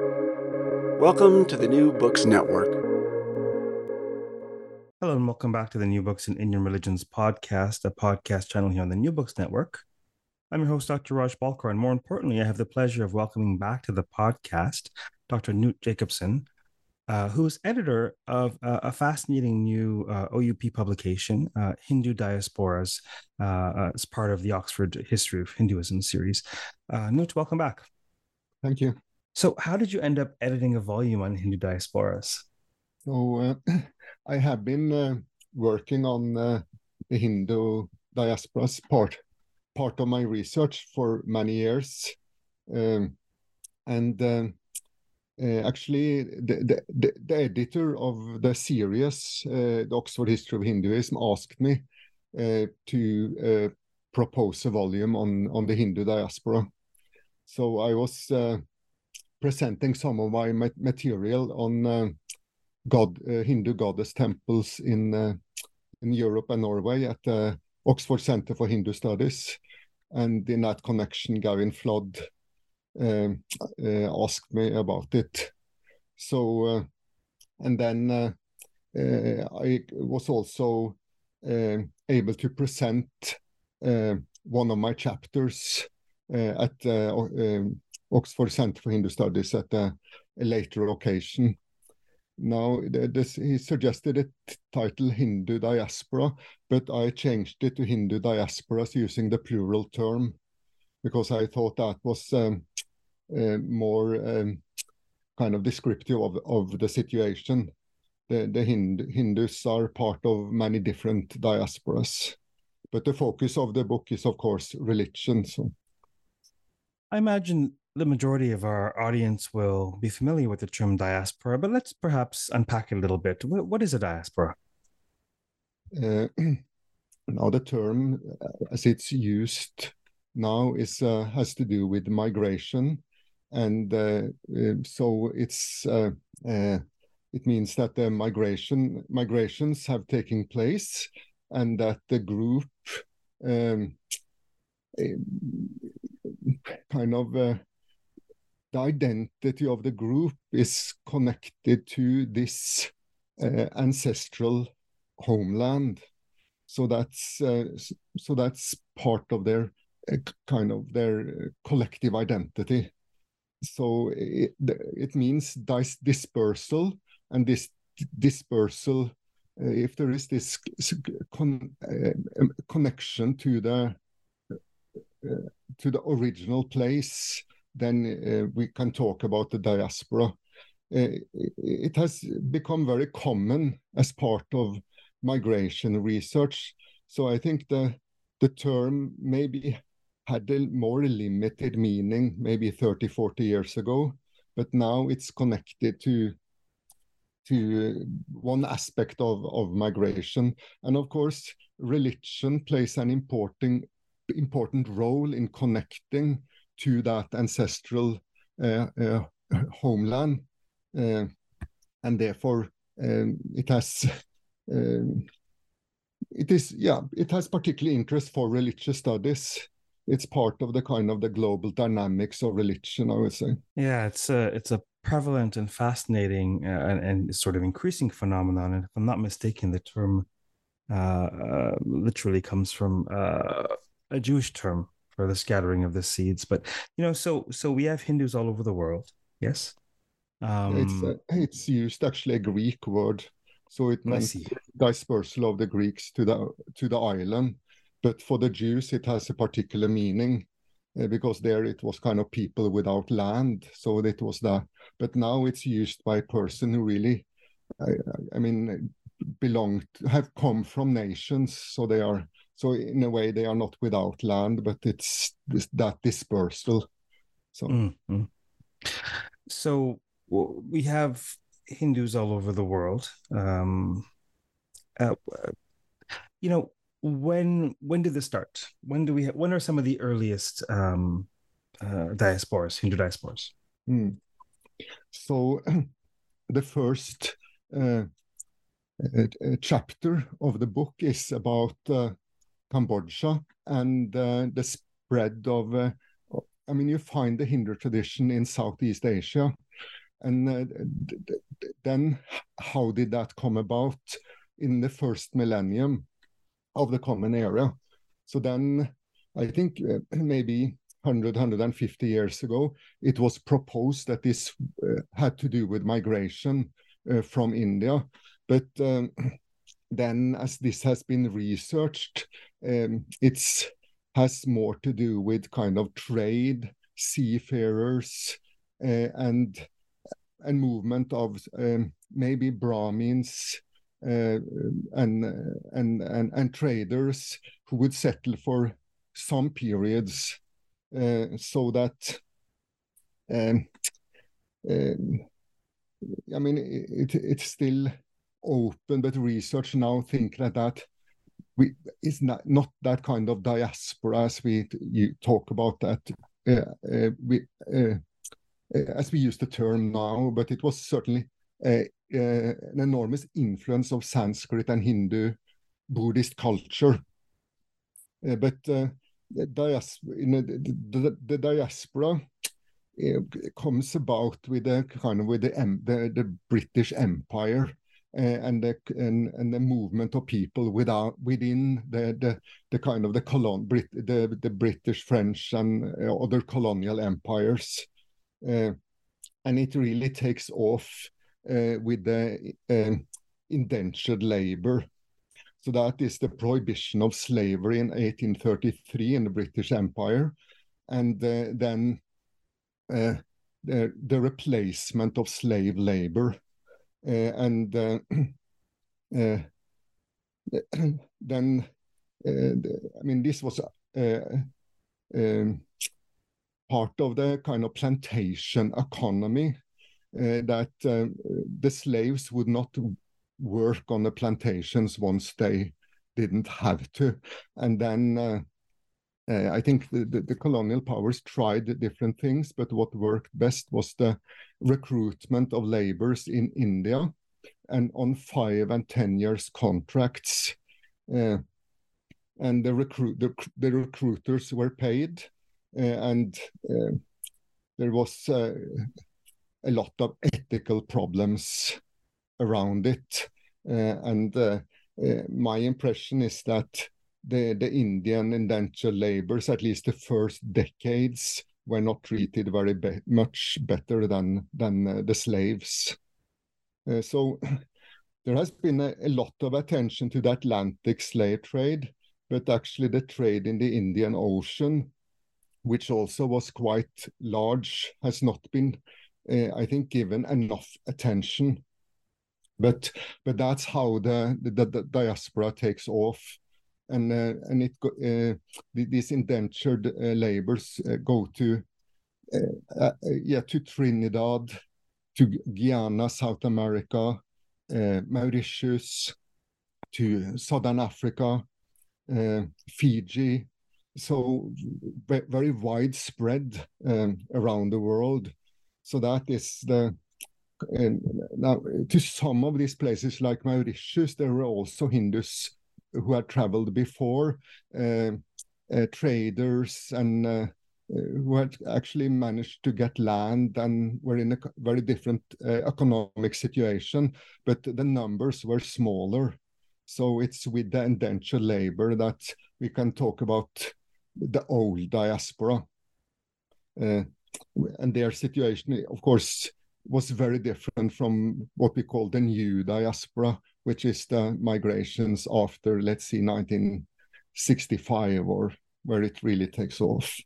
Welcome to the New Books Network. Hello, and welcome back to the New Books in Indian Religions podcast, a podcast channel here on the New Books Network. I'm your host, Dr. Raj Balkaran, and more importantly, I have the pleasure of welcoming back to the podcast Dr. Knut Jacobsen, uh, who is editor of uh, a fascinating new uh, OUP publication, uh, Hindu Diasporas, uh, uh, as part of the Oxford History of Hinduism series. Knut, welcome back. Thank you. So, how did you end up editing a volume on Hindu diasporas? So, I have been working on the Hindu diasporas part part of my research for many years, um, and uh, actually, the, the, the, editor of the series, uh, the Oxford History of Hinduism, asked me uh, to propose a volume on, on the Hindu diaspora. So I was presenting some of my material on God, Hindu goddess temples in in Europe and Norway at the Oxford Center for Hindu Studies. And in that connection, Gavin Flood um, uh, asked me about it. So, uh, and then uh, I was also um, able to present one of my chapters at um, Oxford Center for Hindu Studies at a, a later occasion. Now, this, he suggested a title Hindu diaspora, but I changed it to Hindu diasporas using the plural term because I thought that was um, uh, more um, kind of descriptive of, of the situation. The, the Hindu, Hindus are part of many different diasporas, but the focus of the book is, of course, religion. So. I imagine the majority of our audience will be familiar with the term diaspora, but let's perhaps unpack it a little bit. what, is a diaspora? Uh, now, the term, uh, as it's used now, is uh, has to do with migration and uh, uh, so it's uh, it means that the migration migrations have taken place and that the group um, kind of uh, the identity of the group is connected to this uh, ancestral homeland. So that's uh, so that's part of their kind of their collective identity. So it, it means dis dispersal and this dispersal uh, if there is this con uh, um, connection to the uh, to the original place then uh, we can talk about the diaspora uh, it has become very common as part of migration research so i think the the term maybe had a more limited meaning maybe 30, 40 years ago, but now it's connected to to one aspect of, of migration. And of course, religion plays an important important role in connecting to that ancestral uh, uh, homeland, uh, and therefore um, it has. Um, it is yeah it has particular interest for religious studies. It's part of the kind of the global dynamics of religion i would say. Yeah it's a it's a prevalent and fascinating uh, and, and, sort of increasing phenomenon. And if i'm not mistaken the term uh, uh, literally comes from a jewish term for the scattering of the seeds but you know so so we have hindus all over the world yes um, it's uh, it's used actually a greek word so it means dispersal of the greeks to the to the island but for the Jews, it has a particular meaning uh, because there it was kind of people without land. So it was that. But now it's used by a person who really, I, I mean, belong to, have come from nations. So they are, so in a way, they are not without land, but it's this, that dispersal. So, mm-hmm. so we have Hindus all over the world. Um, uh, you know, when when did this start? When do we? when are some of the earliest um, uh, diasporas, Hindu diasporas? Hmm. So, the first uh, chapter of the book is about uh, Cambodia and uh, the spread of. Uh, I mean, you find the Hindu tradition in Southeast Asia, and uh, then how did that come about in the first millennium of the common era so then i think uh, maybe 100 150 years ago it was proposed that this uh, had to do with migration uh, from india but um, then as this has been researched um, it's has more to do with kind of trade seafarers uh, and and movement of um, maybe Brahmins uh, and, and and and traders who would settle for some periods, uh, so that. Um, um, I mean, it, it's still open, but research now think that that we is not not that kind of diaspora as we you talk about that. Uh, uh, we uh, uh, as we use the term now, but it was certainly an enormous influence of Sanskrit and Hindu Buddhist culture. Uh, but uh, the, dias the, the, the, diaspora comes about with the kind of with the the, British Empire uh, and the and, and the movement of people without within the the, the kind of the colon Brit, the the British, French, and uh, other colonial empires. Uh, and it really takes off uh, with the indentured labor. So that is the prohibition of slavery in 1833 in the British Empire, and uh, then the, the replacement of slave labor, and uh, uh, then I mean this was part of the kind of plantation economy that the slaves would not work on the plantations once they didn't have to. And then uh, uh, I think the, the, the, colonial powers tried different things, but what worked best was the recruitment of laborers in India and on five and 10 years contracts. Uh, and the, recruit, the, the recruiters were paid uh, and uh, there was a lot of ethical problems around it. and my impression is that the, the Indian indentured laborers, at least the first decades, were not treated very be much better than than uh, the slaves. Uh, so there has been a, a, lot of attention to the Atlantic slave trade, but actually the trade in the Indian Ocean which also was quite large, has not been, uh, I think, given enough attention. But but that's how the the, the diaspora takes off, and uh, and it uh, these indentured uh, labors uh, go to yeah to Trinidad, to Guyana, South America, Mauritius, to Southern Africa, Fiji, so very widespread um, around the world. So that is the now to some of these places like Mauritius, there were also Hindus who had traveled before, uh, uh, traders and uh, who had actually managed to get land and were in a very different economic situation, but the numbers were smaller. So it's with the indentured labor that we can talk about the old diaspora. Uh, and their situation, of course, was very different from what we call the new diaspora, which is the migrations after, let's see, 1965, or where it really takes off.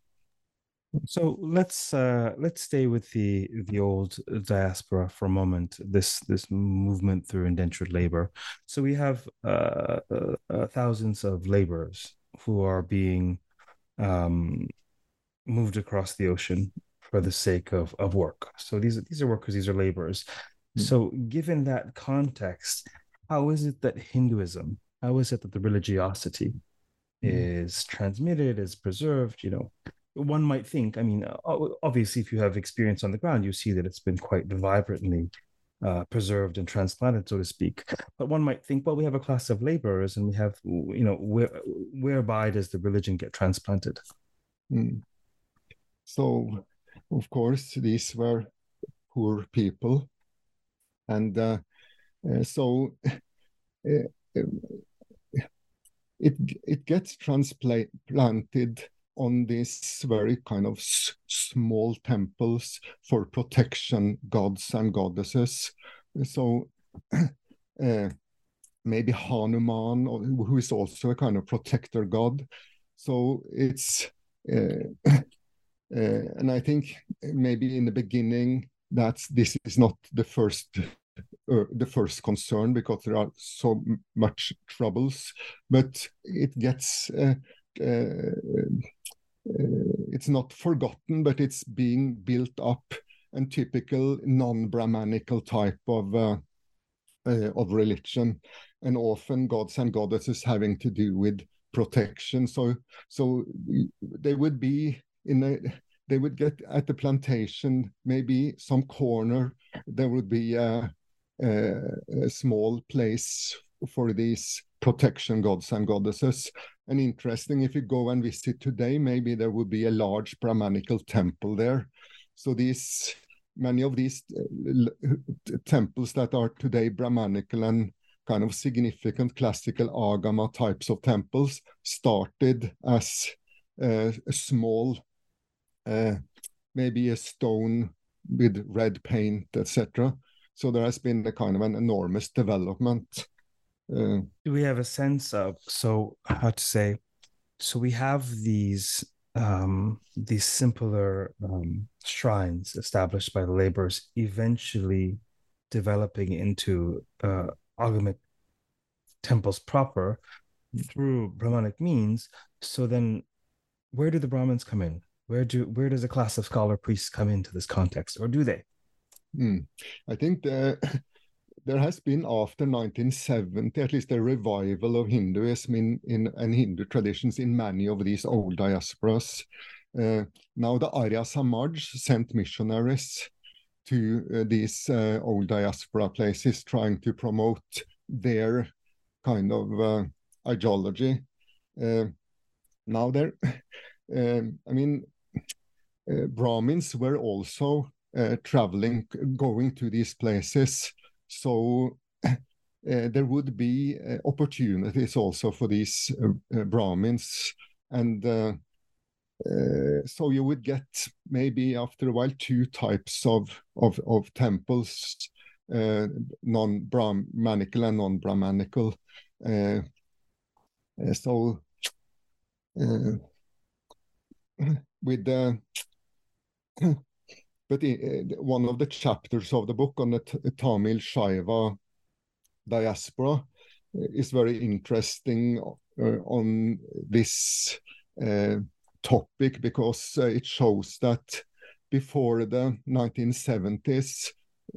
So let's uh, let's stay with the the old diaspora for a moment. This this movement through indentured labor. So we have uh, uh, uh thousands of laborers who are being um, moved across the ocean for the sake of, of work. So these, these are workers, these are laborers. Mm-hmm. So, given that context, how is it that Hinduism, how is it that the religiosity mm-hmm. is transmitted, is preserved? You know, one might think, I mean, obviously, if you have experience on the ground, you see that it's been quite vibrantly uh, preserved and transplanted, so to speak. But one might think, well, we have a class of laborers, and we have, you know, where whereby does the religion get transplanted? Mm. So, of course, these were poor people. And uh, so uh, it it gets transplanted on these very kind of small temples for protection gods and goddesses. So uh, maybe Hanuman, who is also a kind of protector god. So it's, uh, uh, and I think maybe in the beginning that this is not the first uh, the first concern because there are so much troubles, but it gets uh, uh, it's not forgotten, but it's being built up and typical non-Brahmanical type of uh, uh, of religion, and often gods and goddesses having to do with protection. So so they would be in a they would get at the plantation maybe some corner there would be a, a small place for these protection gods and goddesses. And interesting if you go and visit today maybe there would be a large brahmanical temple there. So these many of these uh, temples that are today brahmanical and kind of significant classical agama types of temples started as uh, a small uh, maybe a stone with red paint etc so there has been a kind of an enormous development uh, do we have a sense of so how to say so we have these um these simpler um, shrines established by the laborers eventually developing into uh agamic temples proper through brahmanic means. So then where do the brahmins come in? Where do where does a class of scholar priests come into this context or do they mm. i think the there has been after 1970 at least a revival of Hinduism in, in and Hindu traditions in many of these old diasporas. Uh, now the Arya Samaj sent missionaries to uh, these uh, old diaspora places trying to promote their kind of uh, ideology. Uh, now there, um, I mean, uh, Brahmins were also Uh, traveling, going to these places so uh, there would be uh, opportunities also for these uh, uh Brahmins. And uh, so you would get maybe after a while two types of, of, of temples, non-Brahmanical and non-Brahmanical. so with the but in, uh, one of the chapters of the book on the Tamil Shaiva diaspora uh, is very interesting uh, on this topic because it shows that before the 1970s,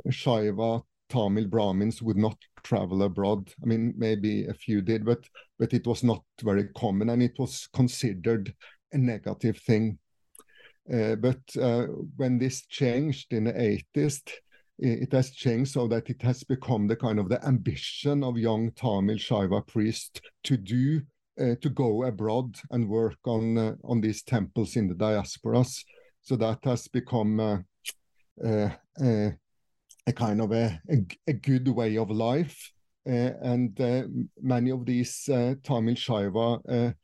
Shaiva Tamil Brahmins would not travel abroad. I mean, maybe a few did, but but it was not very common, and it was considered a negative thing. Uh, but uh, when this changed in the 80s, it has changed so that it has become the kind of the ambition of young Tamil Shaiva priests to do uh, to go abroad and work on uh, on these temples in the diasporas. So that has become uh, a kind of a, a, a, good way of life. and many of these Tamil Shaiva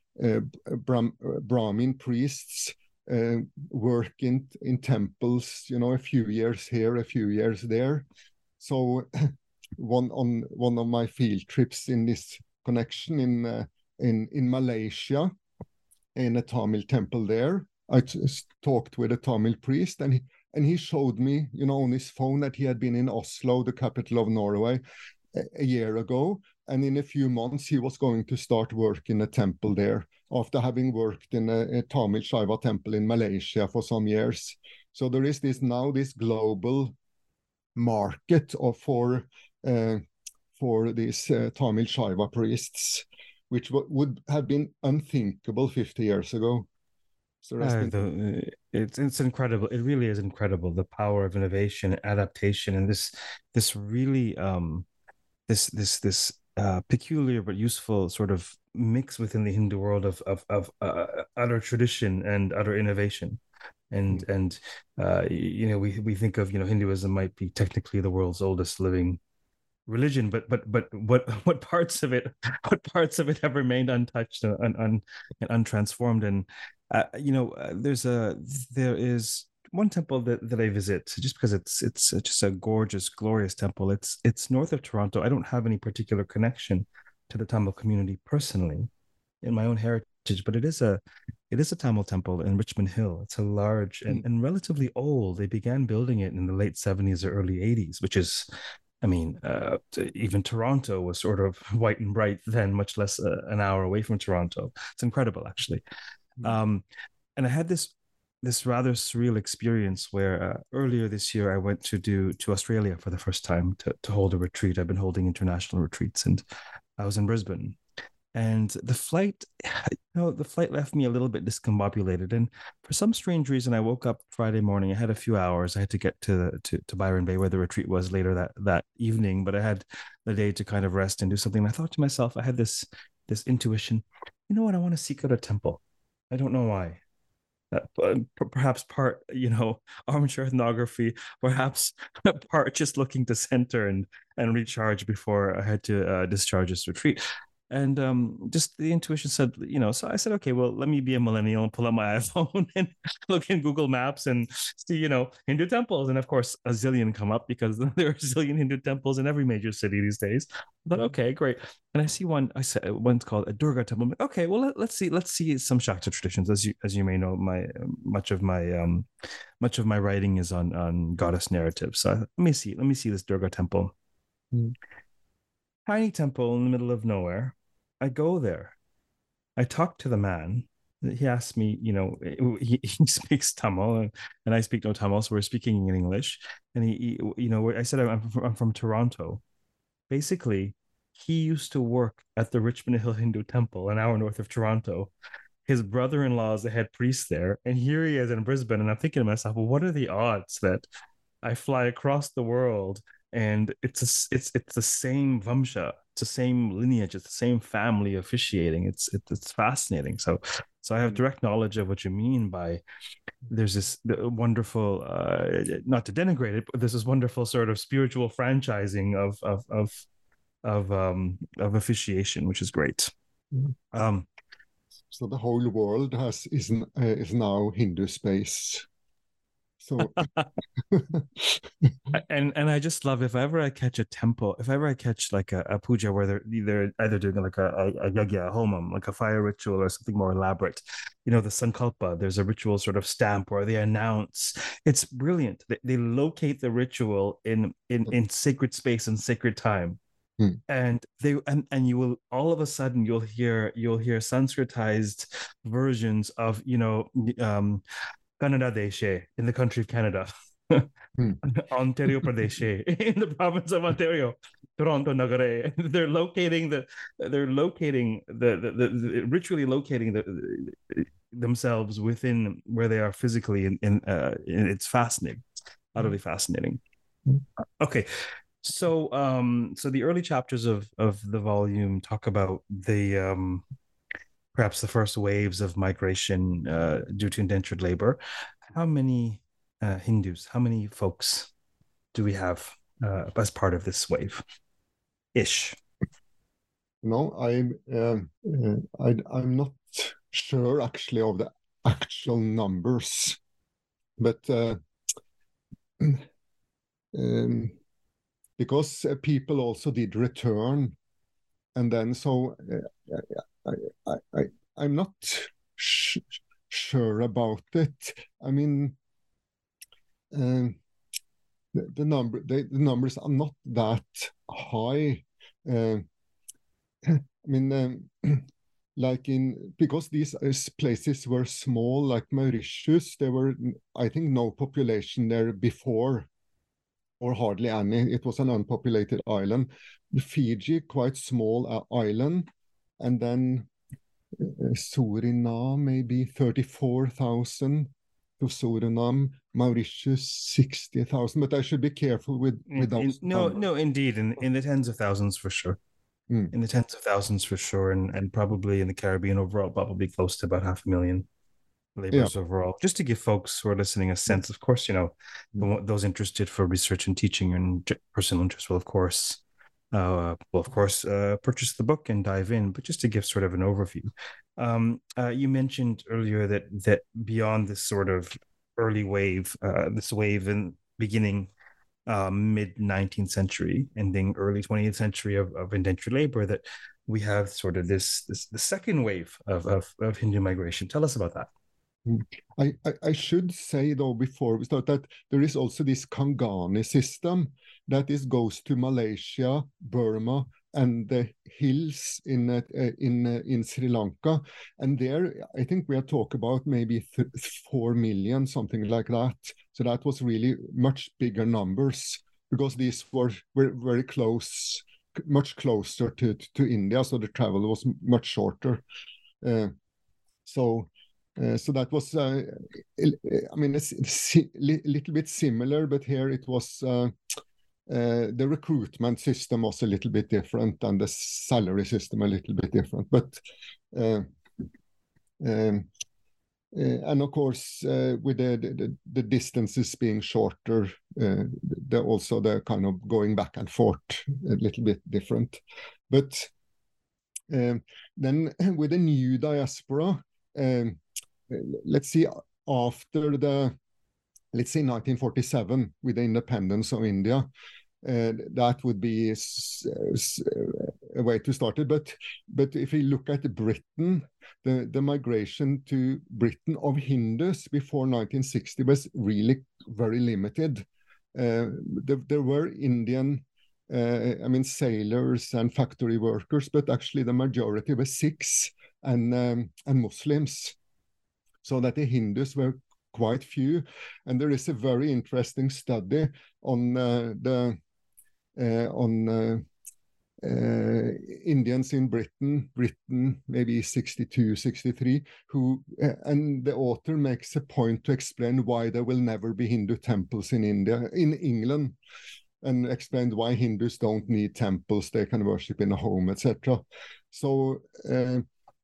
Brahm, Brahmin priests uh, work in in temples you know a few years here a few years there. So one on one of my field trips in this connection in uh, in in malaysia in a tamil temple there. I talked with a tamil priest and he and he showed me you know on his phone that he had been in oslo the capital of norway a, a year ago. And in a few months he was going to start work in a temple there after having worked in a, a Tamil Shaiva temple in Malaysia for some years. So there is this now this global market of for uh, for these uh, Tamil Shaiva priests, which would have been unthinkable 50 years ago. So uh, been... the, it's it's incredible. It really is incredible the power of innovation, adaptation, and this this really um this this this uh, peculiar but useful sort of mix within the Hindu world of of, of uh, utter tradition and utter innovation. and mm. and uh, you know we we think of you know Hinduism might be technically the world's oldest living religion, but but but what what parts of it what parts of it have remained untouched and un, and untransformed? And uh, you know, uh, there's a there is one temple that, that I visit just because it's it's just a gorgeous, glorious temple. It's it's north of Toronto. I don't have any particular connection to the Tamil community personally in my own heritage, but it is a it is a Tamil temple in Richmond Hill. It's a large and, and relatively old. They began building it in the late 70s or early 80s, which is I mean, uh, even Toronto was sort of white and bright then, much less uh, an hour away from Toronto. It's incredible, actually. Mm-hmm. Um, and I had this this rather surreal experience where uh, earlier this year I went to do to Australia for the first time to to hold a retreat. I've been holding international retreats, and I was in Brisbane, and the flight, you know, the flight left me a little bit discombobulated. And for some strange reason, I woke up Friday morning. I had a few hours. I had to get to to, to Byron Bay where the retreat was later that that evening, but I had the day to kind of rest and do something. And I thought to myself, I had this this intuition. You know what? I want to seek out a temple. I don't know why. Uh, perhaps part you know armature ethnography perhaps part just looking to center and and recharge before i had to uh, discharge this retreat and um, just the intuition said, you know, so I said, okay, well, let me be a millennial and pull out my iPhone and look in Google Maps and see, you know, Hindu temples. And of course, a zillion come up because there are a zillion Hindu temples in every major city these days. But okay, great. And I see one, I said one's called a Durga temple. Okay, well, let, us see, let's see some Shakta traditions. As you as you may know, my much of my um much of my writing is on on goddess narratives. So let me see, let me see this Durga temple. Mm tiny temple in the middle of nowhere. I go there. I talk to the man. He asks me, you know, he, he speaks Tamil and I speak no Tamil, so we're speaking in English. And he, he you know, I said I'm from, I'm from Toronto. Basically, he used to work at the Richmond Hill Hindu Temple, an hour north of Toronto. His brother-in-law is the head priest there, and here he is in Brisbane. And I'm thinking to myself, well, what are the odds that I fly across the world and it's a, it's it's the same vamsha it's the same lineage it's the same family officiating it's it, it's fascinating so so i have mm. direct knowledge of what you mean by there's this wonderful uh not to denigrate it but there's this wonderful sort of spiritual franchising of of of of um of officiation which is great mm. um so the whole world has is uh, is now hindu space so and and I just love if ever I catch a temple, if ever I catch like a, a puja where they're either either doing like a, a, a yagya, a homam, like a fire ritual or something more elaborate. You know, the sankalpa, there's a ritual sort of stamp where they announce. It's brilliant. They, they locate the ritual in in in sacred space and sacred time. Hmm. and they and, and you will all of a sudden you'll hear you'll hear sanskritized versions of you know um Canada Deshe in the country of Canada. hmm. Ontario Pradesh in the province of Ontario, Toronto Nagare. They're locating the they're locating the, the, the, the ritually locating the, the, themselves within where they are physically in, in, uh, it's fascinating. Utterly fascinating. Hmm. Okay. So um so the early chapters of of the volume talk about the um perhaps the first waves of migration uh, due to indentured labor. How many uh, Hindus, how many folks do we have uh, as part of this wave? Ish. No, I'm um, uh, I, I'm not sure actually of the actual numbers, but uh, um, because uh, people also did return, and then so I, I, I am not sure about it. I mean, uh, the, the, number the, the, numbers are not that high. Uh, I mean, um, like in because these places were small, like Mauritius, there were I think no population there before, or hardly any. It was an unpopulated island. Fiji, quite small uh, island and then uh, Suriname maybe 34,000 to Suriname, Mauritius 60,000. But I should be careful with, with those. no, numbers. no, indeed, in, in the tens of thousands for sure. Mm. In the tens of thousands for sure, and, and probably in the Caribbean overall, probably close to about half a million. laborers yeah. overall. Just to give folks who are listening a sense, of course, you know, mm. those interested for research and teaching and personal interest will, of course, uh, will of course uh, purchase the book and dive in. But just to give sort of an overview, um, uh, you mentioned earlier that that beyond this sort of early wave, uh, this wave in beginning uh, mid 19th century, ending early 20th century of, of indentured labor, that we have sort of this this the second wave of, of, of Hindu migration. Tell us about that. I, I, I, should say though before we start that there is also this Kangani system that is goes to Malaysia, Burma, and the hills in uh, in uh, in Sri Lanka, and there I think we are talking about maybe four million, something like that. So that was really much bigger numbers because these were, were very close, much closer to to India, so the travel was much shorter. Uh, so so that was, uh, I mean, it's a little bit similar, but here it was uh, the recruitment system was a little bit different and the salary system a little bit different. But um, and of course, with the, the distances being shorter, the also the kind of going back and forth a little bit different. But then with the new diaspora, um, let's see, after the, let's say 1947, with the independence of India, uh, that would be a way to start it. But but if we look at Britain, the, the migration to Britain of Hindus before 1960 was really very limited. Uh, there, there, were Indian, uh, I mean, sailors and factory workers, but actually the majority were Sikhs and um, and Muslims so that the Hindus were quite few. And there is a very interesting study on uh, the uh, on uh, uh Indians in Britain, Britain maybe 62, 63, who uh, and the author makes a point to explain why there will never be Hindu temples in India, in England, and explained why Hindus don't need temples; they can worship in a home, etc. So uh,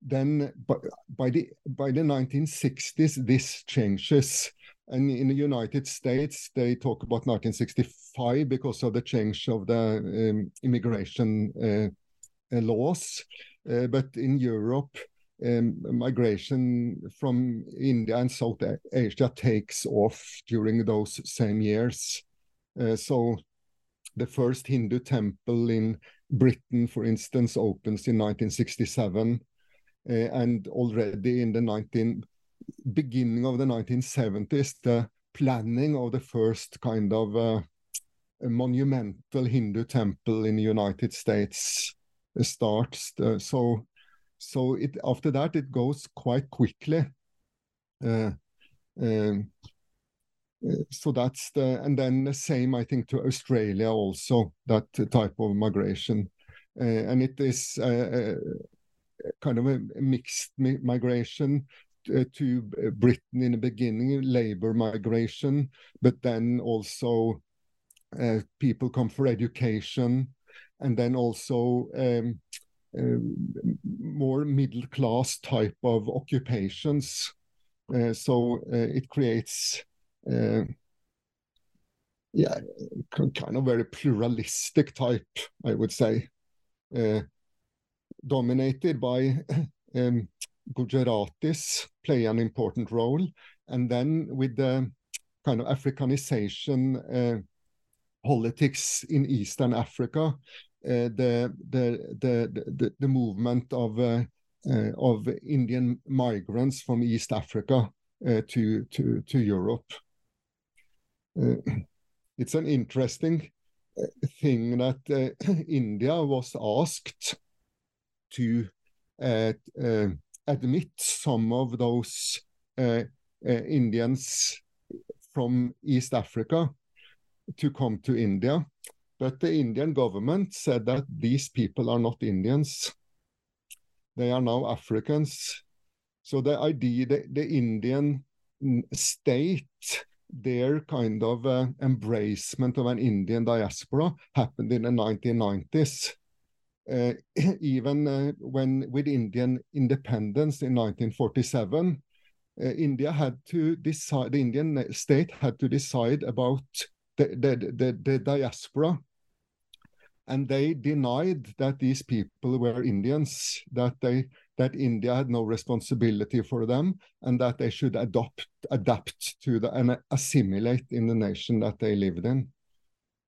then by, by the by the 1960s this changes. And in the united states they talk about 1965 because of the change of the um, immigration uh, uh, laws. Uh, but in europe um, migration from india and south asia takes off during those same years. Uh, so the first hindu temple in britain for instance opens in 1967 Eh, and already in the 19 beginning of the 1970s, the planning of the first kind of uh, monumental Hindu temple in the United States starts. Uh, so, so it after that it goes quite quickly. Uh, um, so that's the and then the same I think to Australia also that type of migration, uh, and it is uh, kind of a mixed migration uh, to uh, Britain in the beginning, labor migration, but then also uh, people come for education, and then also um, uh, more middle class type of occupations. Uh, so uh, it creates, yeah, kind of very pluralistic type, I would say dominated by um, Gujaratis play an important role. And then with the kind of Africanization uh, politics in Eastern Africa, uh, the, the, the, the, the movement of, uh, uh of Indian migrants from East Africa uh, to, to, to Europe. Uh, it's an interesting thing that India was asked to uh, uh, admit some of those uh, Indians from East Africa to come to India. But the Indian government said that these people are not Indians. They are now Africans. So the idea, the, the Indian state, their kind of uh, embracement of an Indian diaspora happened in the 1990s. Uh, even uh, when with Indian independence in 1947, uh, India had to decide, the Indian state had to decide about the, the, the, the diaspora and they denied that these people were Indians, that they that India had no responsibility for them, and that they should adopt adapt to the and assimilate in the nation that they lived in.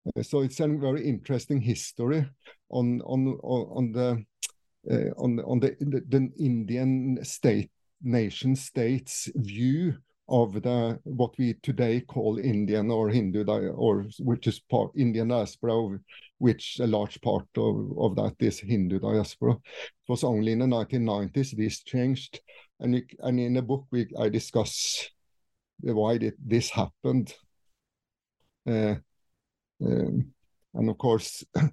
Uh, so it's a very interesting history on on on the uh, on on the, the, the Indian state nation states view of the what we today call Indian or Hindu or which is part Indian diaspora, which a large part of, of that is Hindu diaspora. It was only in the 1990s this changed, and and in the book we I discuss why did this happened, uh, um, and of course the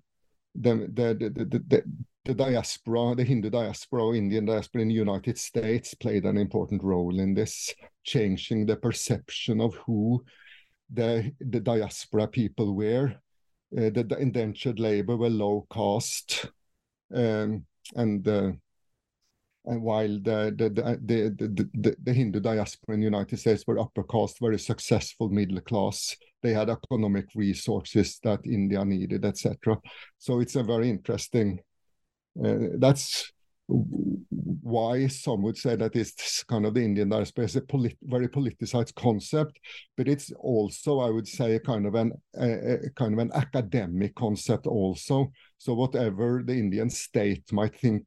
the the, the, the diaspora, the Hindu diaspora, Indian diaspora in the United States played an important role in this, changing the perception of who the, the diaspora people were. Uh, the, the, indentured labor were low cost, um, and uh, while the the, the the, the, the Hindu diaspora in the United States were upper caste, very successful middle class, they had economic resources that India needed, etc. So it's a very interesting uh, that's why some would say that it's kind of the Indian diaspora is a polit very politicized concept, but it's also, I would say, a kind of an a, a kind of an academic concept also. So whatever the Indian state might think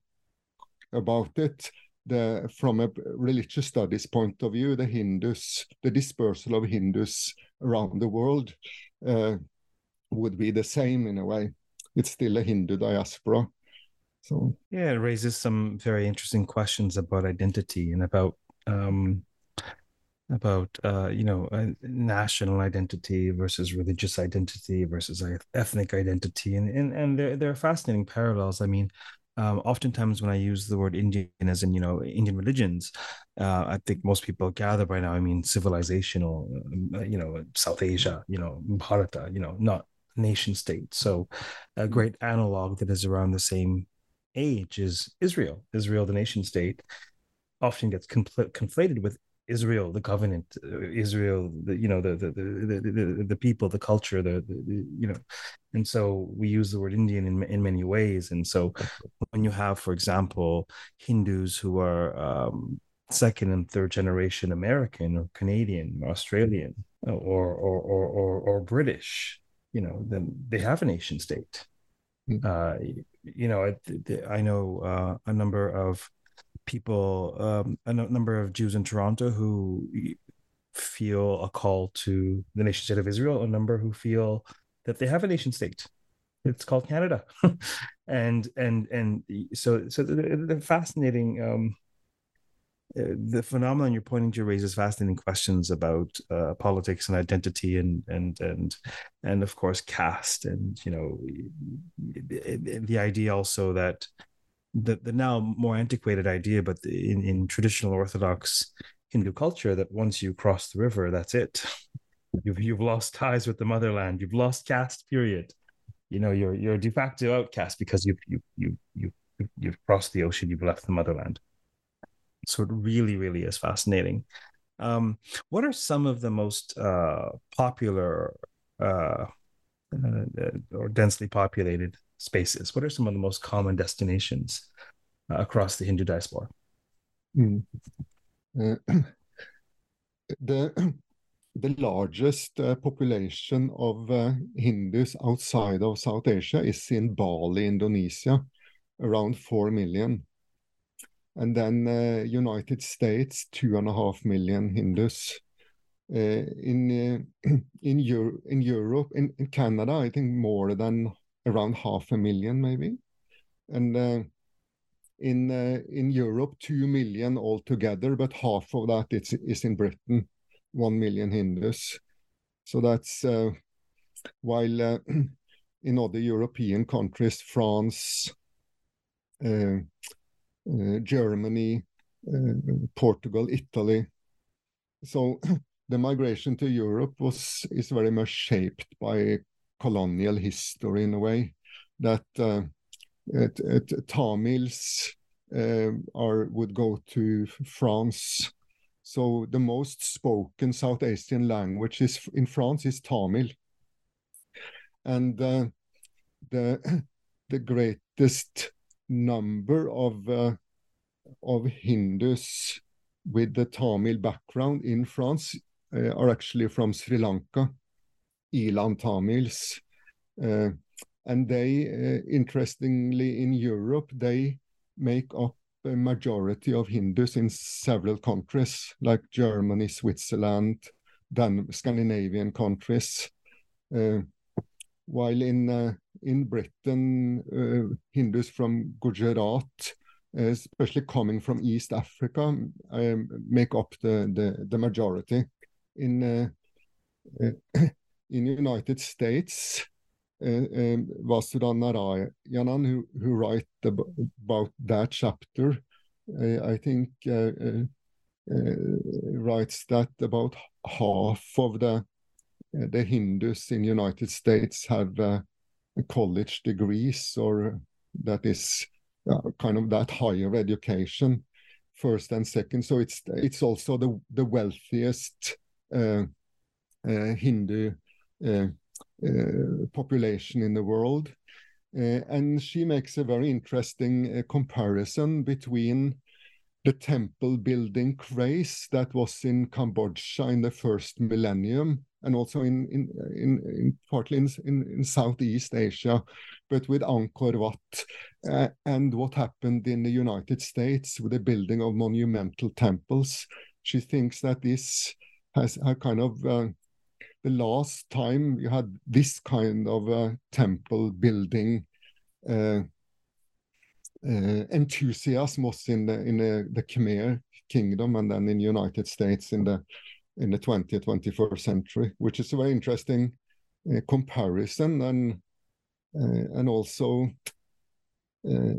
about it, the from a religious studies point of view, the Hindus, the dispersal of Hindus around the world uh, would be the same in a way. It's still a Hindu diaspora. So yeah, it raises some very interesting questions about identity and about um, about uh, you know uh, national identity versus religious identity versus ethnic identity, and and and there there are fascinating parallels. I mean. Um, oftentimes, when I use the word Indian as in you know Indian religions, uh, I think most people gather by now. I mean civilizational, uh, you know South Asia, you know Bharata, you know not nation state. So, a great analog that is around the same age is Israel. Israel, the nation state, often gets conflated with Israel, the covenant, uh, Israel, the you know the the the the, the people, the culture, the, the, you know, and so we use the word Indian in in many ways. And so when you have, for example, Hindus who are um, second and third generation American or Canadian, or Australian, or or or or, or British, you know, then they have a nation state. Mm. Uh, you know, I, I know uh, a number of people, um, a number of Jews in Toronto who feel a call to the nation state of Israel, a number who feel that they have a nation state. It's called Canada, and and and so so the, fascinating um, uh, the phenomenon you're pointing to raises fascinating questions about uh, politics and identity and and and and of course caste and you know the idea also that the, the now more antiquated idea but in, in traditional orthodox hindu culture that once you cross the river that's it. You've you've lost ties with the motherland. You've lost caste period. You know you're you're de facto outcast because you've you you you you've crossed the ocean you've left the motherland. So it really, really is fascinating. Um, what are some of the most uh, popular uh, uh, or densely populated spaces? What are some of the most common destinations uh, across the Hindu diaspora? Mm. the the largest uh, population of uh, Hindus outside of South Asia is in Bali, Indonesia, around 4 million and then uh, United States, two and a half million Hindus. Uh, in uh, in, Euro in Europe, in, in Canada, I think more than around half a million, maybe, and uh, in uh, in Europe, two million altogether, but half of that is is in Britain, one million Hindus. So that's uh, while in other European countries, France. Uh, Germany, uh, Portugal, Italy. So the migration to Europe was is very much shaped by colonial history in a way that uh, it, it, Tamils uh, are would go to France. So the most spoken South Asian language is in France is Tamil, and uh, the the greatest number of uh, of Hindus with the Tamil background in France uh, are actually from Sri Lanka, Eelam Tamils. Uh, and they, uh, interestingly, in Europe, they make up a majority of Hindus in several countries like Germany, Switzerland, Dan Scandinavian countries. Uh, while in uh, in Britain, uh, Hindus from Gujarat especially coming from East Africa, um, make up the, the, the majority. In uh, in United States, um, Vasudha Narayanan, who, who write about that chapter, uh, I think uh, uh, writes that about half of the the Hindus in United States have college degrees, or that is kind of that higher education first and second. So it's it's also the the wealthiest Hindu population in the world. Uh, and she makes a very interesting comparison between the temple building craze that was in Cambodia in the first millennium and also in, in, in, in partly in, in, in, Southeast Asia, but with Angkor Wat uh, and what happened in the United States with the building of monumental temples. She thinks that this has a kind of uh, the last time you had this kind of a temple building uh, uh, enthusiasm was in the in the, the Khmer kingdom and then in the United States in the in the 20th 21st century which is a very interesting uh, comparison and uh, and also uh,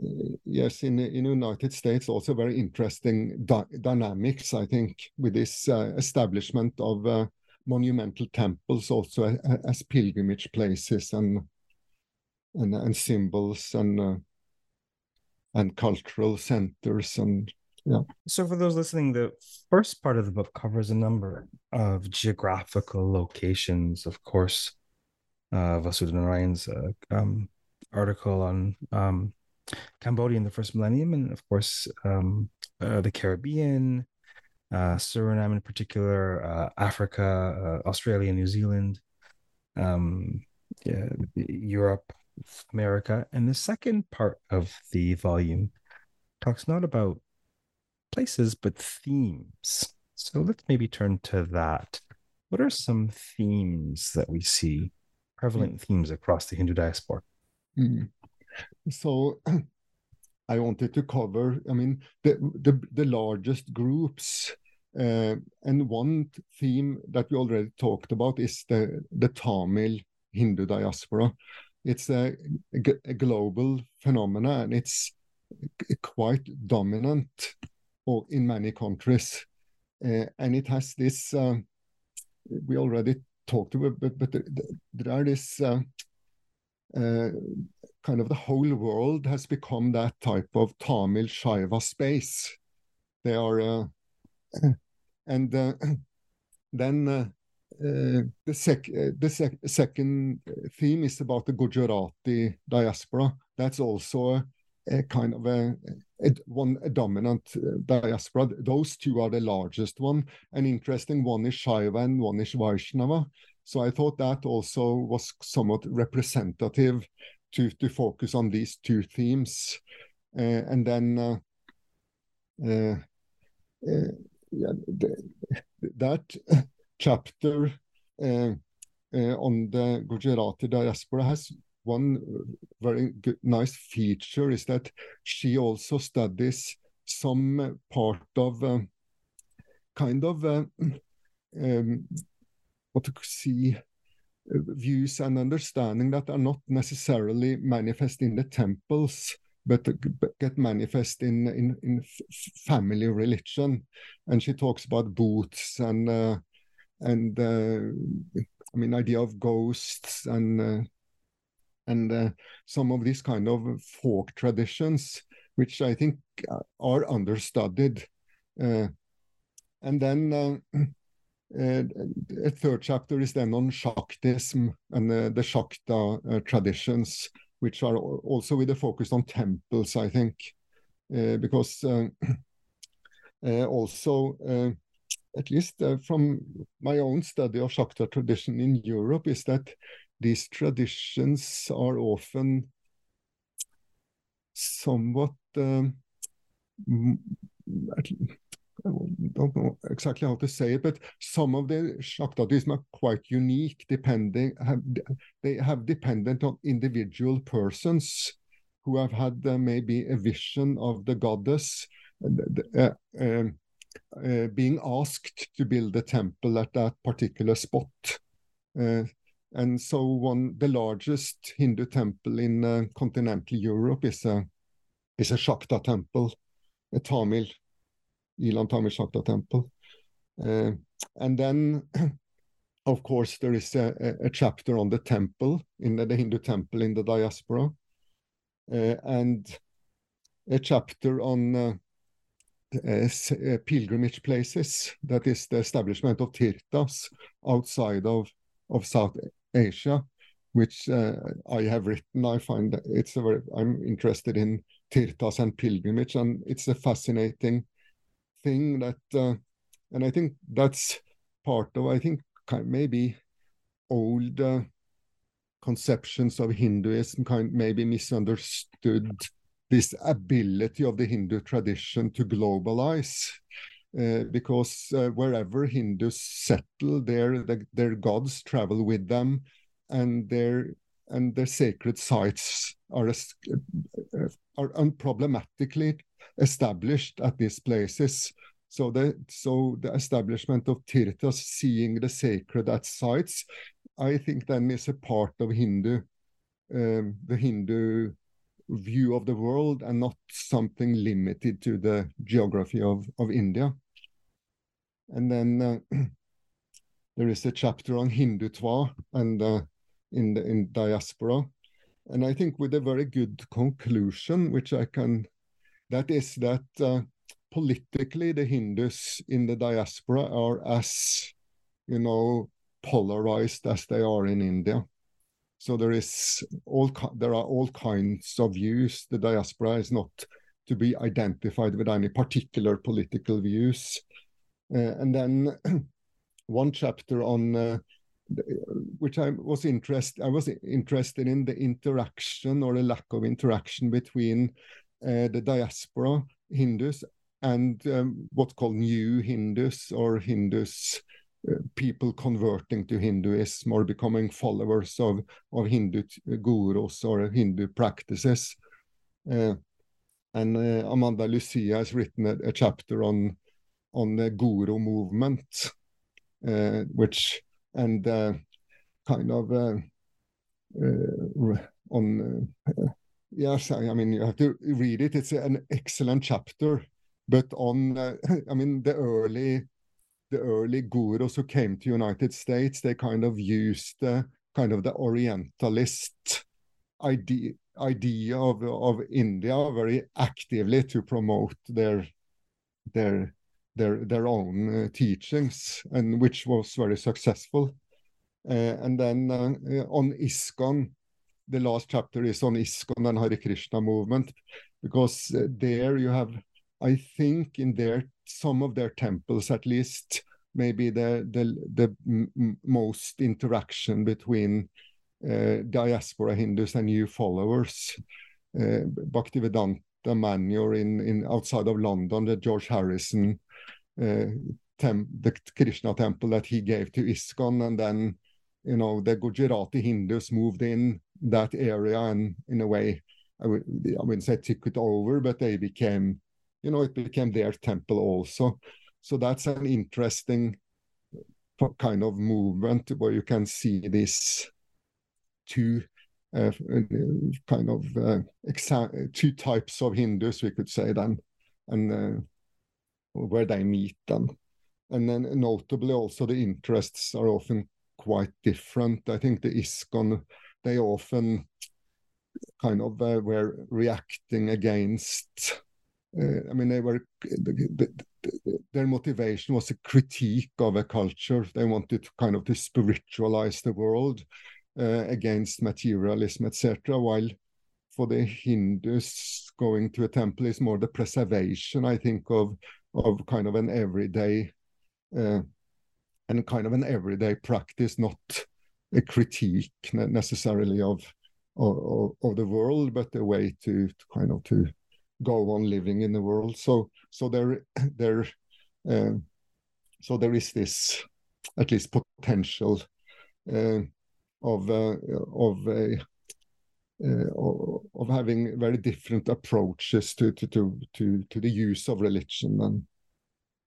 yes in in the United States also very interesting dynamics I think with this uh, establishment of monumental temples also as pilgrimage places and and, and symbols and and cultural centers and yeah. So for those listening, the first part of the book covers a number of geographical locations. Of course, uh, Vasudha Narayan's uh, um, article on um, Cambodia in the first millennium, and of course, um, uh, the Caribbean, uh, Suriname in particular, uh, Africa, uh, Australia, New Zealand, um, yeah, Europe, America. And the second part of the volume talks not about places, but themes. So let's maybe turn to that. What are some themes that we see, prevalent themes across the Hindu diaspora? Mm. So I wanted to cover, I mean, the, the, the largest groups. Uh, and one theme that we already talked about is the, the Tamil Hindu diaspora. It's a, a global phenomenon and it's quite dominant in many countries. Uh, and it has this, uh, we already talked about, but, but there are this uh, uh, kind of the whole world has become that type of Tamil Shaiva space. They are, uh, and uh, then uh, the, sec uh, the sec second theme is about the Gujarati diaspora. That's also a, a kind of a, a one a dominant uh, diaspora. Those two are the largest one. An interesting one is Shaiva and one is Vaishnava. So I thought that also was somewhat representative to to focus on these two themes, uh, and then. Uh, uh, yeah, that chapter uh, uh, on the Gujarati diaspora has one very good, nice feature is that she also studies some part of uh, kind of uh, um, what to see views and understanding that are not necessarily manifest in the temples but get manifest in in, in family religion and she talks about bhuts and uh, and uh, I mean idea of ghosts and uh, and uh, some of these kind of folk traditions, which I think are understudied. Uh, and then uh, uh, a third chapter is then on Shaktism and uh, the Shakta uh, traditions, which are also with a focus on temples, I think, uh, because uh, also, at least from my own study of Shakta tradition in Europe, is that these traditions are often somewhat um, don't know exactly how to say it, but some of the Shaktatism are quite unique, depending have, they have dependent on individual persons who have had uh, maybe a vision of the goddess uh, uh, uh, being asked to build a temple at that particular spot. Uh, and so one, the largest Hindu temple in uh, continental Europe is a is a Shakta temple, a Tamil Eelam Tamil temple. Uh, and then, of course, there is a, a, chapter on the temple, in the, the Hindu temple in the diaspora, uh, and a chapter on uh, pilgrimage places, that is the establishment of tirthas outside of, of South Asia, which uh, I have written. I find that it's a very, I'm interested in tirthas and pilgrimage, and it's a fascinating thing that, uh, and I think that's part of, I think maybe old uh, conceptions of Hinduism kind of maybe misunderstood this ability of the Hindu tradition to globalize. Uh, because uh, wherever Hindus settle, their the, their gods travel with them, and their and their sacred sites are uh, are unproblematically established at these places. So the so the establishment of tirthas, seeing the sacred at sites, I think then is a part of Hindu, um, the Hindu view of the world, and not something limited to the geography of of India. And then uh, there is a chapter on Hindutva and uh, in the in diaspora, and I think with a very good conclusion, which I can that is that uh, politically the Hindus in the diaspora are as, you know, polarized as they are in India. So there is all there are all kinds of views. The diaspora is not to be identified with any particular political views. Uh, and then one chapter on uh, which I was interested I was interested in the interaction or a lack of interaction between uh, the diaspora Hindus and um, what's called new Hindus or Hindus uh, people converting to Hinduism or becoming followers of, of Hindu gurus or Hindu practices. Uh, and uh, Amanda Lucia has written a, a, chapter on on the guru movement, uh, which and uh, kind of uh, on yes, I mean, you have to read it. It's an excellent chapter. But on, uh, I mean, the early, the early gurus who came to United States, they kind of used the kind of the Orientalist idea idea of of India very actively to promote their their their their own uh, teachings, and which was very successful. Uh, and then uh, on ISKCON, the last chapter is on ISKCON and Hare Krishna movement, because there you have, I think, in there some of their temples at least, maybe the the the most interaction between uh, diaspora Hindus and new followers. Uh, Bhaktivedanta Manor in in outside of London, the George Harrison. Uh, the Krishna temple that he gave to ISKCON, and then you know the Gujarati Hindus moved in that area and in a way I, would, I wouldn't say took it over, but they became, you know, it became their temple also. So that's an interesting kind of movement where you can see this two uh, kind of uh, two types of Hindus, we could say then, and uh, where they meet them. And then notably also the interests are often quite different. I think the ISKCON they often kind of uh, were reacting against. Uh, I mean, they were the, the, their motivation was a critique of a culture. They wanted to kind of to spiritualize the world uh, against materialism, etc. While for the Hindus, going to a temple is more the preservation, I think, of of kind of an everyday uh, and kind of an everyday practice, not a critique necessarily of of, of the world, but a way to, to kind of to go on living in the world. So so there there uh, so there is this at least potential uh, of uh, of a of having very different approaches to to to to, to the use of religion and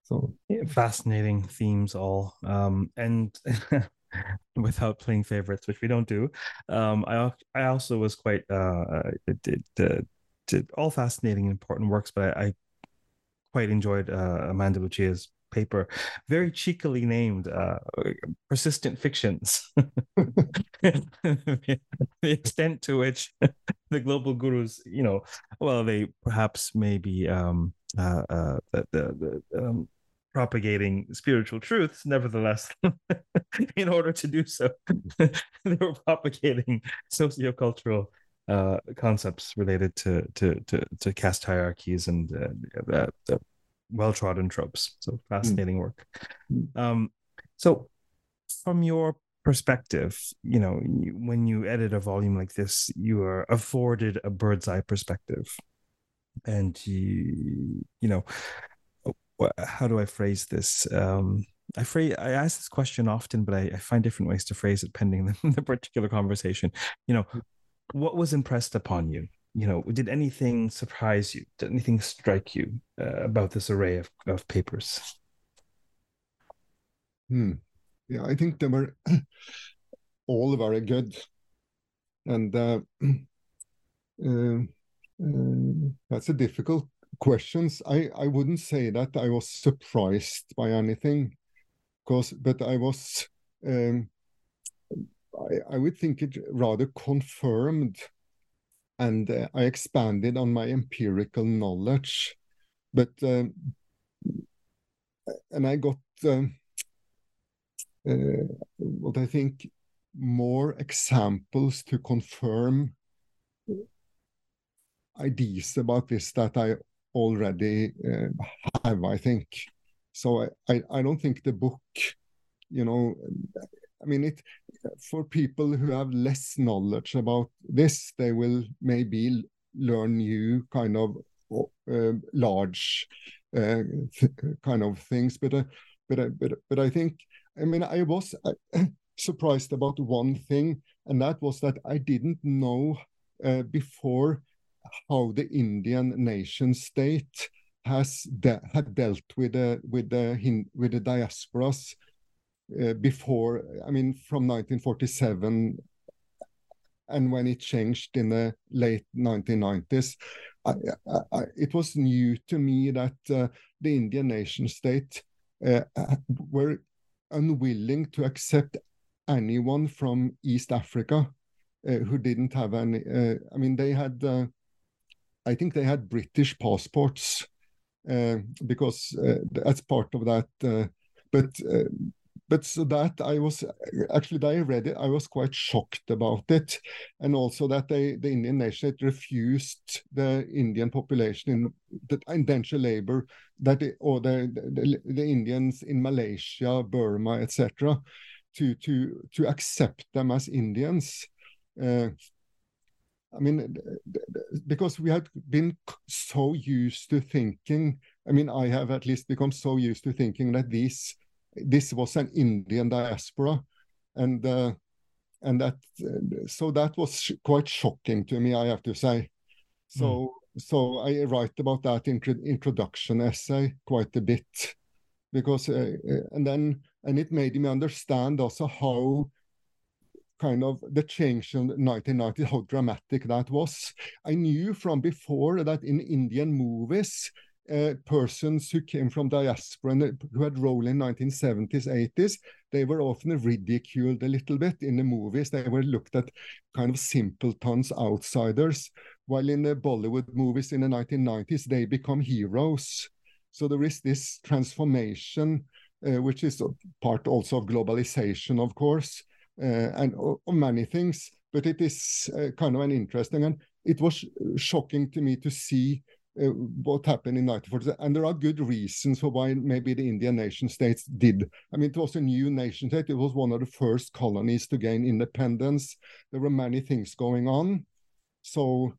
so. Fascinating themes all. Um, and without playing favorites which we don't do um, i i also was quite uh did, did, did all fascinating and important works but i, I quite enjoyed uh, amanda lucia's paper, very cheekily named uh, Persistent Fictions. the extent to which the global gurus, you know, well, they perhaps maybe um, uh, uh, the, the, um, propagating spiritual truths, nevertheless, in order to do so, they were propagating sociocultural uh, concepts related to to to, to caste hierarchies and uh, the well trodden tropes. So fascinating mm. work. Hmm. Um, so from your perspective, you know, when you edit a volume like this, you are afforded a bird's eye perspective, and you, you know, how do I phrase this? Um, I phrase I ask this question often, but I, I find different ways to phrase it pending the, the particular conversation. You know, what was impressed upon you you know, did anything surprise you? Did anything strike you uh, about this array of, of papers? Hmm. Yeah, I think they were all very good. And uh, uh, uh, that's a difficult questions. I, I wouldn't say that I was surprised by anything, because but I was um, I, I would think it rather confirmed and uh, I expanded on my empirical knowledge. But um, and I got um, what I think more examples to confirm ideas about this that I already uh, have. I think so. I, I I don't think the book, you know, I mean, it for people who have less knowledge about this, they will maybe learn new kind of uh, large uh, kind of things. But uh, but uh, but but I think I mean I was uh, surprised about one thing, and that was that I didn't know uh, before how the Indian nation state has de had dealt with the with the with the diasporas uh, before, I mean, from 1947 and when it changed in the late 1990s, I, I, it was new to me that uh, the Indian nation state uh, were unwilling to accept anyone from East Africa uh, who didn't have any. Uh, I mean, they had, uh, I think they had British passports because that's part of that. but but so that I was actually that I read it, I was quite shocked about it, and also that they, the Indian nation refused the Indian population in the indentured labor that it, or the, the, the Indians in Malaysia, Burma, etc., to to to accept them as Indians. Uh, I mean, because we had been so used to thinking. I mean, I have at least become so used to thinking that these this was an Indian diaspora, and uh, and that so that was quite shocking to me, I have to say. So mm. so I write about that in introduction essay quite a bit, because uh, uh, and then and it made me understand also how kind of the change in 1990 how dramatic that was i knew from before that in indian movies uh, persons who came from diaspora and who had role in 1970s, 80s, they were often ridiculed a little bit in the movies. They were looked at kind of simpletons, outsiders, while in the Bollywood movies in the 1990s, they become heroes. so there is this transformation, uh, which is part also of globalization, of course, uh, and of many things. But it is uh, kind of an interesting, and it was shocking to me to see uh, what happened in 1940. And there are good reasons for why maybe the Indian nation states did. I mean, it was a new nation state. It was one of the first colonies to gain independence. There were many things going on. So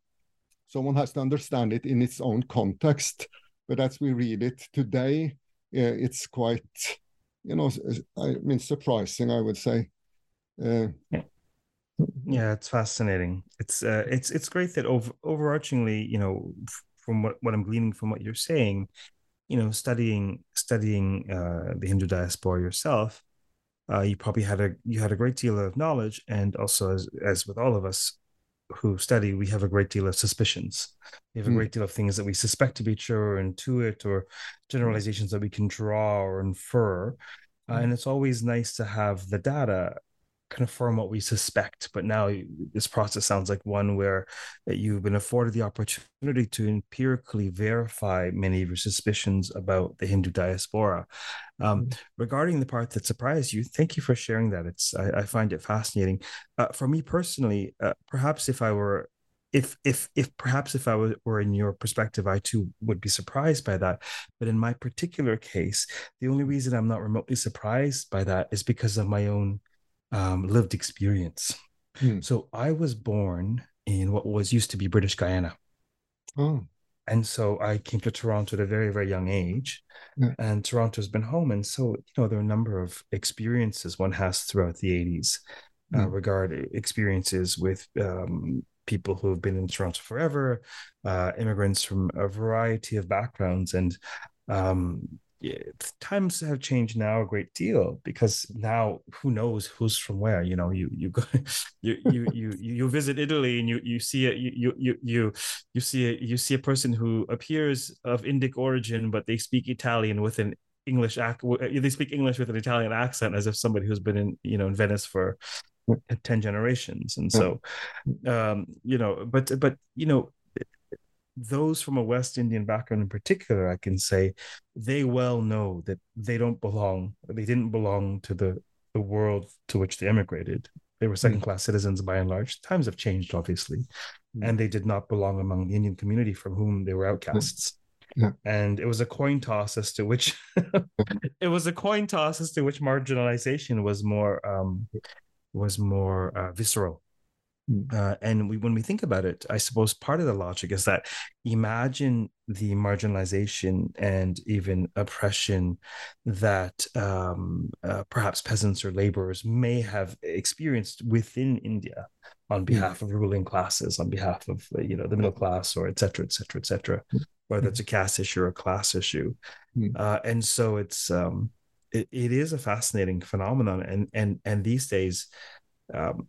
someone has to understand it in its own context. But as we read it today, uh, it's quite, you know, I mean, surprising, I would say. Uh, yeah. yeah, it's fascinating. It's uh, it's it's great that over overarchingly, you know, from what, what I'm gleaning from what you're saying, you know, studying studying uh, the Hindu diaspora yourself, uh, you probably had a you had a great deal of knowledge, and also as as with all of us, who study, we have a great deal of suspicions. We have a mm. great deal of things that we suspect to be true or intuit or generalizations that we can draw or infer. Uh, hmm. and it's always nice to have the data confirm what we suspect. But now this process sounds like one where that you've been afforded the opportunity to empirically verify many of your suspicions about the Hindu diaspora. Um, mm-hmm. Regarding the part that surprised you, thank you for sharing that. It's I, I find it fascinating. Uh, for me personally, uh, perhaps if I were if if if perhaps if I were, were in your perspective, I too would be surprised by that. But in my particular case, the only reason I'm not remotely surprised by that is because of my own um, lived experience. Hmm. So I was born in what was used to be British Guiana. Oh. And so I came to Toronto at a very, very young age. Yeah. And Toronto's been home. And so, you know, there are a number of experiences one has throughout the 80s uh, hmm. regard experiences with um, people who have been in Toronto forever, uh, immigrants from a variety of backgrounds. And um, times have changed now a great deal because now who knows who's from where you know you you go you you you you visit italy and you you see it you you you you see a, you see a person who appears of indic origin but they speak italian with an english ac- they speak english with an italian accent as if somebody who's been in you know in venice for 10 generations. And so um you know but but you know those from a West Indian background in particular, I can say they well know that they don't belong, they didn't belong to the, the world to which they immigrated. They were second class mm. citizens by and large. Times have changed, obviously, mm. and they did not belong among the Indian community from whom they were outcasts. Yeah. And it was a coin toss as to which it was a coin toss as to which marginalization was more um, was more uh, visceral Mm. Uh, and we, when we think about it, I suppose part of the logic is that imagine the marginalization and even oppression that um, uh, perhaps peasants or laborers may have experienced within India on mm. behalf mm. of ruling classes, on behalf of uh, you know the middle class, or et cetera, et cetera, et cetera, mm. whether it's a caste issue or a class issue. Mm. Uh, and so it's um, it, it is a fascinating phenomenon, and and and these days. Um,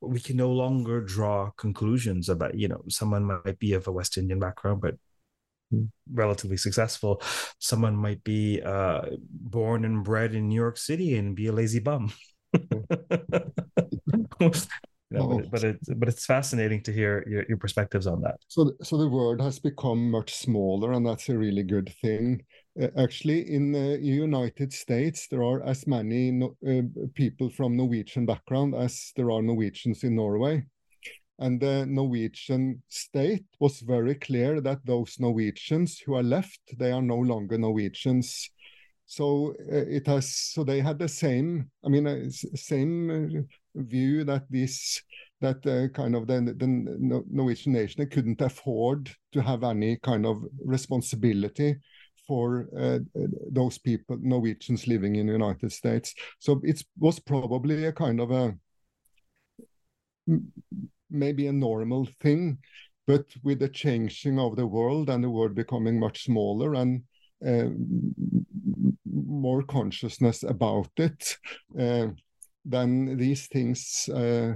we can no longer draw conclusions about you know someone might be of a west indian background but relatively successful someone might be uh, born and bred in new york city and be a lazy bum but, but it's but it's fascinating to hear your, your perspectives on that. So so the world has become much smaller, and that's a really good thing. Uh, actually, in the United States, there are as many no, uh, people from Norwegian background as there are Norwegians in Norway. And the Norwegian state was very clear that those Norwegians who are left, they are no longer Norwegians. So uh, it has. So they had the same. I mean, uh, same uh, view that this that uh, kind of the, the Norwegian nation couldn't afford to have any kind of responsibility for uh, those people, Norwegians living in the United States. So it was probably a kind of a maybe a normal thing, but with the changing of the world and the world becoming much smaller and uh, more consciousness about it, uh, then these things uh,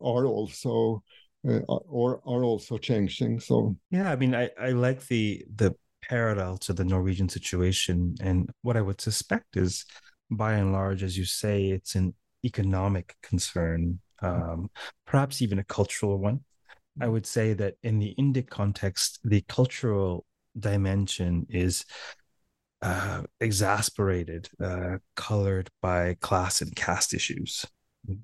are also uh, or are also changing. So yeah, I mean, I I like the the parallel to the Norwegian situation, and what I would suspect is, by and large, as you say, it's an economic concern, um, perhaps even a cultural one. I would say that in the Indic context, the cultural dimension is uh, exasperated, uh, colored by class and caste issues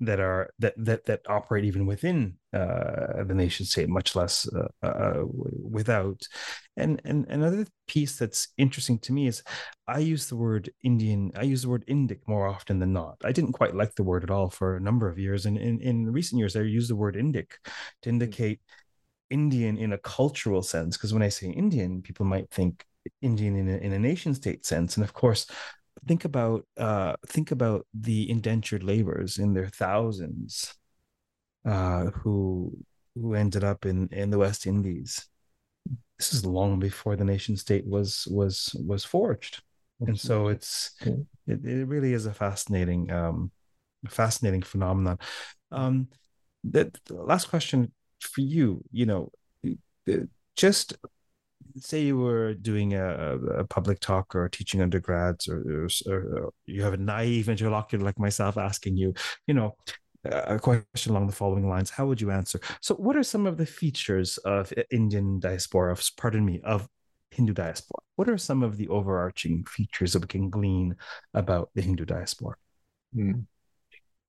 that are that that that operate even within uh, the nation state, much less uh, uh, without. And and another piece that's interesting to me is I use the word Indian. I use the word Indic more often than not. I didn't quite like the word at all for a number of years, and in in recent years I use the word Indic to indicate Indian in a cultural sense. Because when I say Indian, people might think Indian in a, in a nation state sense, and of course think about uh, think about the indentured laborers in their thousands uh, who who ended up in in the West Indies. This is long before the nation state was was was forged, and so it's it, it really is a fascinating um, fascinating phenomenon. Um, the last question for you, you know, just say you were doing a, a public talk or teaching undergrads or, or, or, you have a naive interlocutor like myself asking you you know a question along the following lines how would you answer? So what are some of the features of indian diaspora of pardon me of hindu diaspora? What are some of the overarching features that we can glean about the hindu diaspora? Hmm.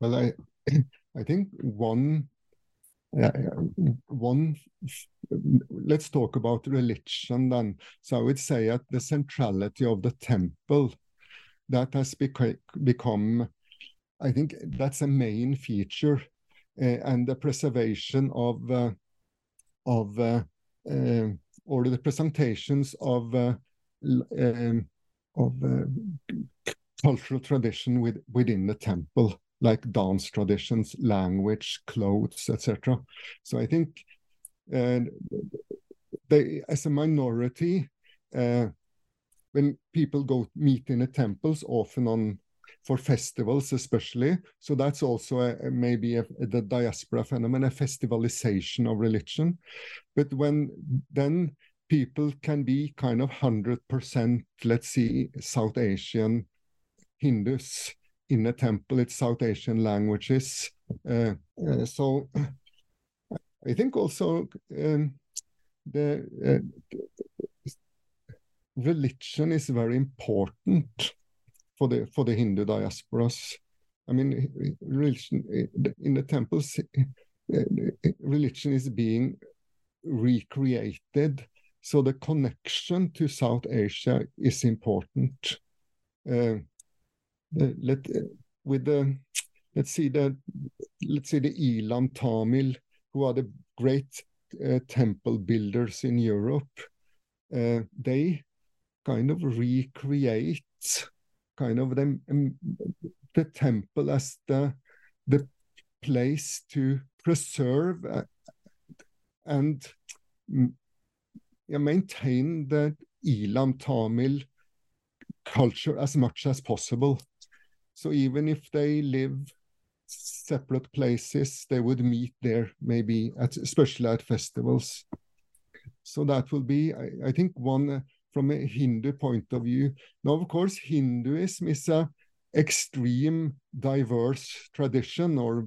well i i think one uh, one let's talk about religion then. So I would say that the centrality of the temple that has beca become, I think that's a main feature, uh, and the preservation of uh, of uh or the presentations of um, of cultural tradition with, within the temple like dance traditions, language, clothes, etc. So I think and they, as a minority, uh, when people go meet in the temples, often on for festivals especially. So that's also a, maybe a, the diaspora phenomenon, a festivalization of religion. But when then people can be kind of 100%, let's see, South Asian Hindus in a temple, it's South Asian languages. Uh, uh, so I think also um, the uh, religion is very important for the for the Hindu diasporas. I mean, religion in the temples, religion is being recreated. So the connection to South Asia is important. Uh, let with the let's see the let's see the Eelam Tamil who are the great uh, temple builders in Europe, uh, they kind of recreate kind of the, um, the temple as the the place to preserve and mm, maintain the Eelam Tamil culture as much as possible. So even if they live separate places. They would meet there, maybe at especially at festivals. So that will be, I, I think, one uh, from a Hindu point of view. Now, of course, Hinduism is a extreme diverse tradition, or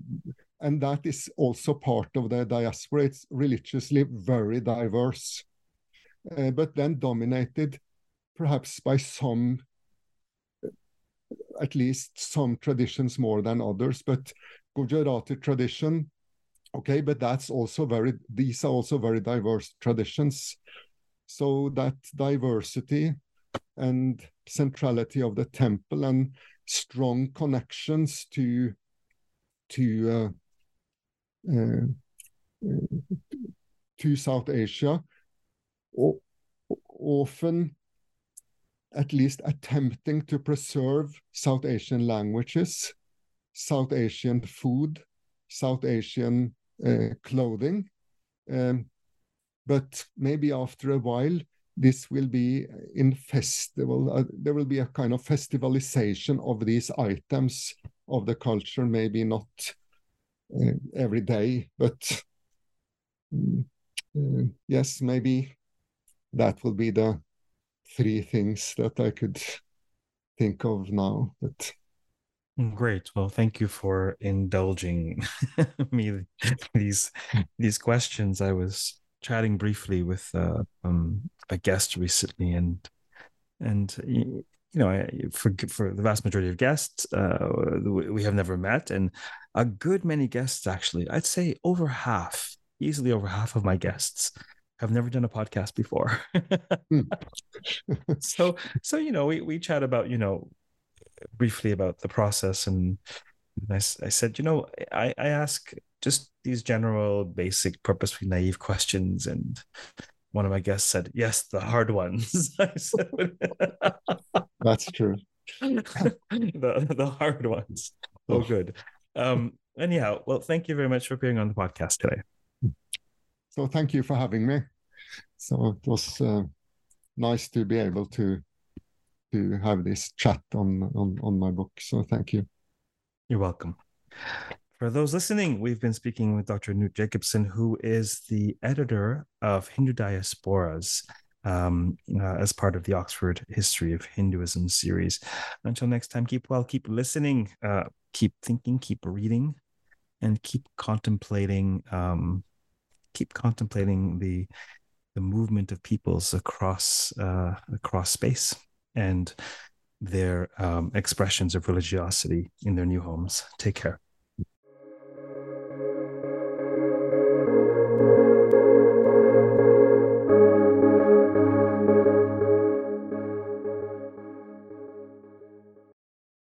and that is also part of the diaspora. It's religiously very diverse, uh, but then dominated perhaps by some at least some traditions more than others. But Gujarati tradition, okay, but that's also very, these are also very diverse traditions. So that diversity and centrality of the temple and strong connections to to uh, uh, to South Asia often at least attempting to preserve South Asian languages, South Asian food, South Asian uh, clothing. Um, but maybe after a while, this will be in festival, uh, there will be a kind of festivalization of these items of the culture, maybe not uh, every day, but mm, uh, yes, maybe that will be the three things that I could think of now. But mm, great. Well, thank you for indulging me these these questions. I was chatting briefly with uh, um, a guest recently, and and you know, for for the vast majority of guests, uh, we have never met, and a good many guests actually, I'd say over half, easily over half of my guests have never done a podcast before. Hmm. so so you know, we we chat about you know briefly about the process and I, I said, you know, I, I ask just these general, basic, purposefully naive questions. And one of my guests said, yes, the hard ones. said, That's true. the, the hard ones. Oh, good. Um, anyhow, well, thank you very much for being on the podcast today. So thank you for having me. So it was uh, nice to be able to to have this chat on on on my book. So thank you. You're welcome. For those listening, we've been speaking with Dr. Knut Jacobsen, who is the editor of Hindu Diasporas um, uh, as part of the Oxford History of Hinduism series. Until next time, keep well, keep listening, uh, keep thinking, keep reading, and keep contemplating. Um, keep contemplating the the movement of peoples across uh, across space and their um, expressions of religiosity in their new homes. Take care.